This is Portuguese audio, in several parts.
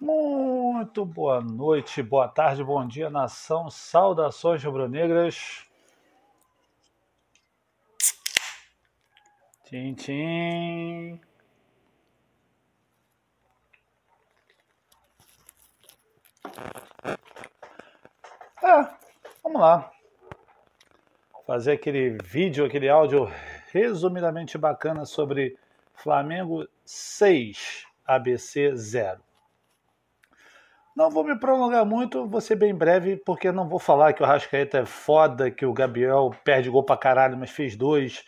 Muito boa noite, boa tarde, bom dia, nação. Saudações rubro-negras. Tchim, tchim. É, vamos lá. Fazer aquele vídeo, aquele áudio resumidamente bacana sobre Flamengo 6, ABC 0. Não vou me prolongar muito, vou ser bem breve, porque não vou falar que o Rascaeta é foda, que o Gabriel perde gol pra caralho, mas fez dois,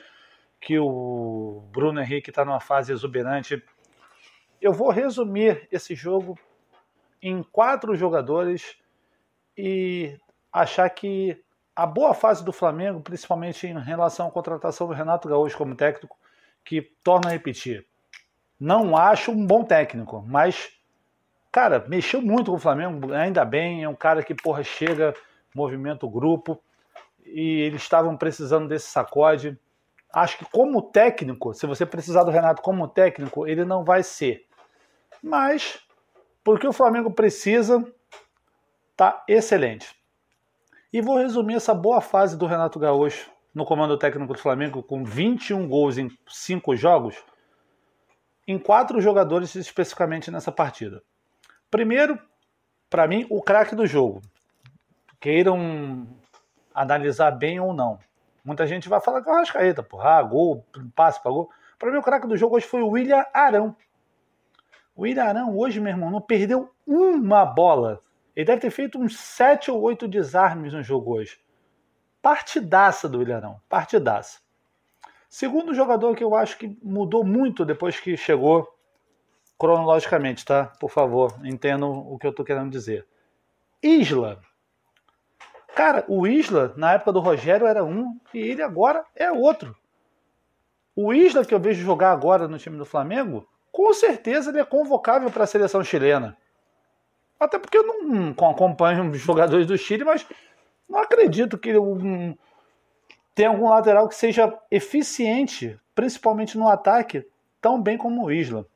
que o Bruno Henrique está numa fase exuberante. Eu vou resumir esse jogo em quatro jogadores e achar que a boa fase do Flamengo, principalmente em relação à contratação do Renato Gaúcho como técnico, que torna a repetir. Não acho um bom técnico, mas cara, mexeu muito com o Flamengo, ainda bem, é um cara que, porra, chega, movimenta o grupo, e eles estavam precisando desse sacode. Acho que como técnico, se você precisar do Renato como técnico, ele não vai ser. Mas, porque o Flamengo precisa, tá excelente. E vou resumir essa boa fase do Renato Gaúcho no comando técnico do Flamengo, com 21 gols em 5 jogos, em quatro jogadores especificamente nessa partida. Primeiro, para mim, o craque do jogo. Queiram analisar bem ou não. Muita gente vai falar que é o Rascaeta, porra, ah, gol, passe para gol. Para mim, o craque do jogo hoje foi o William Arão. O William Arão hoje, meu irmão, não perdeu uma bola. Ele deve ter feito uns sete ou oito desarmes no jogo hoje. Partidaça do William Arão, partidaça. Segundo jogador que eu acho que mudou muito depois que chegou cronologicamente, tá? Por favor, entendam o que eu estou querendo dizer. Isla. Cara, o Isla, na época do Rogério, era um e ele agora é outro. O Isla que eu vejo jogar agora no time do Flamengo, com certeza ele é convocável para a seleção chilena. Até porque eu não acompanho os jogadores do Chile, mas não acredito que um, tenha algum lateral que seja eficiente, principalmente no ataque, tão bem como o Isla.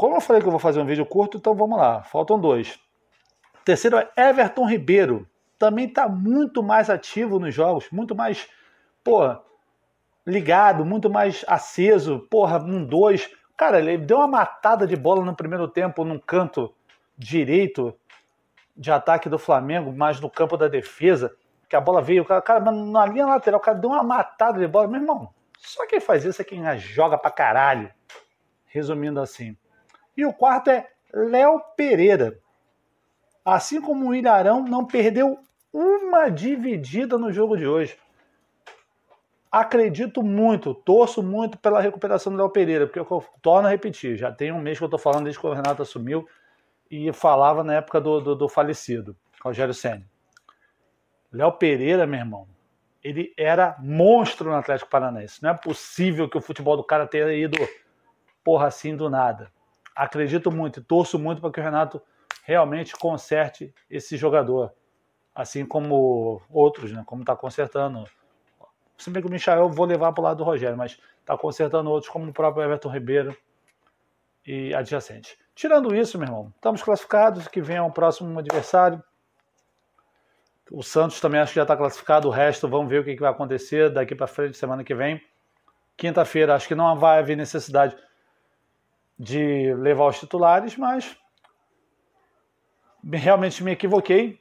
Como eu falei que eu vou fazer um vídeo curto, então vamos lá. Faltam dois. O terceiro é Everton Ribeiro. Também está muito mais ativo nos jogos, muito mais, porra, ligado, muito mais aceso. Porra, um dois. Cara, ele deu uma matada de bola no primeiro tempo, num canto direito de ataque do Flamengo, mais no campo da defesa. Que a bola veio, cara, cara na linha lateral, o cara deu uma matada de bola. Meu irmão, só quem faz isso é quem joga pra caralho. Resumindo assim. E o quarto é Léo Pereira. Assim como o Ilharão não perdeu uma dividida no jogo de hoje. Acredito muito, torço muito pela recuperação do Léo Pereira, porque eu torno a repetir, já tem um mês que eu estou falando desde que o Renato assumiu e falava na época do, do, do falecido, Rogério Senna. Léo Pereira, meu irmão, ele era monstro no Atlético Paranaense. Não é possível que o futebol do cara tenha ido porra assim do nada acredito muito e torço muito para que o Renato realmente conserte esse jogador, assim como outros, né? Como está consertando. Se bem que o Michael eu vou levar para o lado do Rogério, mas está consertando outros, como o próprio Everton Ribeiro e adjacente. Tirando isso, meu irmão, estamos classificados, que vem o próximo adversário. O Santos também acho que já está classificado, o resto vamos ver o que, que vai acontecer daqui para frente, semana que vem. Quinta-feira, acho que não vai haver necessidade de levar os titulares, mas realmente me equivoquei.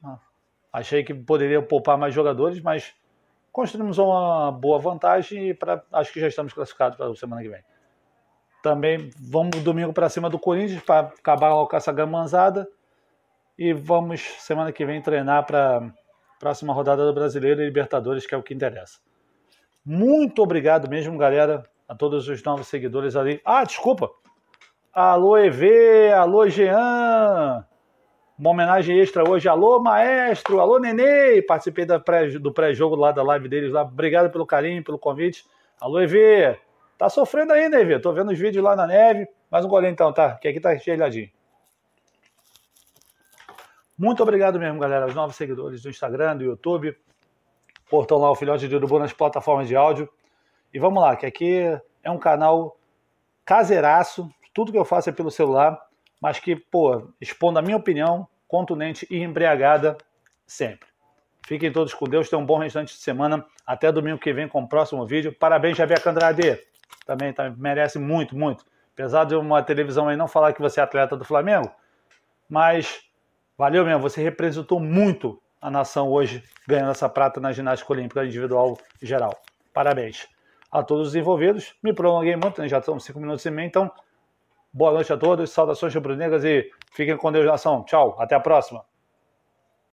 Achei que poderia poupar mais jogadores, mas construímos uma boa vantagem e pra, acho que já estamos classificados para a semana que vem. Também vamos domingo para cima do Corinthians para acabar com essa gamanzada e vamos semana que vem treinar para próxima rodada do Brasileiro e Libertadores, que é o que interessa. Muito obrigado mesmo, galera, a todos os novos seguidores ali. Ah, desculpa, Alô, EV, alô, Jean. Uma homenagem extra hoje. Alô, maestro. Alô, Nenê. Participei pré, do pré-jogo lá da live deles lá. Obrigado pelo carinho, pelo convite. Alô, EV. Tá sofrendo ainda, EV. Tô vendo os vídeos lá na neve. Mais um golinho então, tá? Que aqui tá gelhadinho. Muito obrigado mesmo, galera. Os novos seguidores do Instagram, do YouTube. Portão lá o Filhote de Urubu nas plataformas de áudio. E vamos lá, que aqui é um canal caseiraço tudo que eu faço é pelo celular. mas que, pô, expondo a minha opinião, contundente e embriagada sempre. Fiquem todos com Deus, tenham um bom restante de semana. Até domingo que vem com o próximo vídeo. Parabéns, Javier Andrade. Também tá, merece muito, muito. Apesar de uma televisão aí não falar que você é atleta do Flamengo, mas valeu mesmo, você representou muito a nação hoje, ganhando essa prata na ginástica olímpica individual geral. Parabéns a todos os envolvidos. Me prolonguei muito, né? já estamos cinco minutos e meio, então boa noite a todos, saudações rubro-negras e fiquem com Deus nação. Tchau, até a próxima.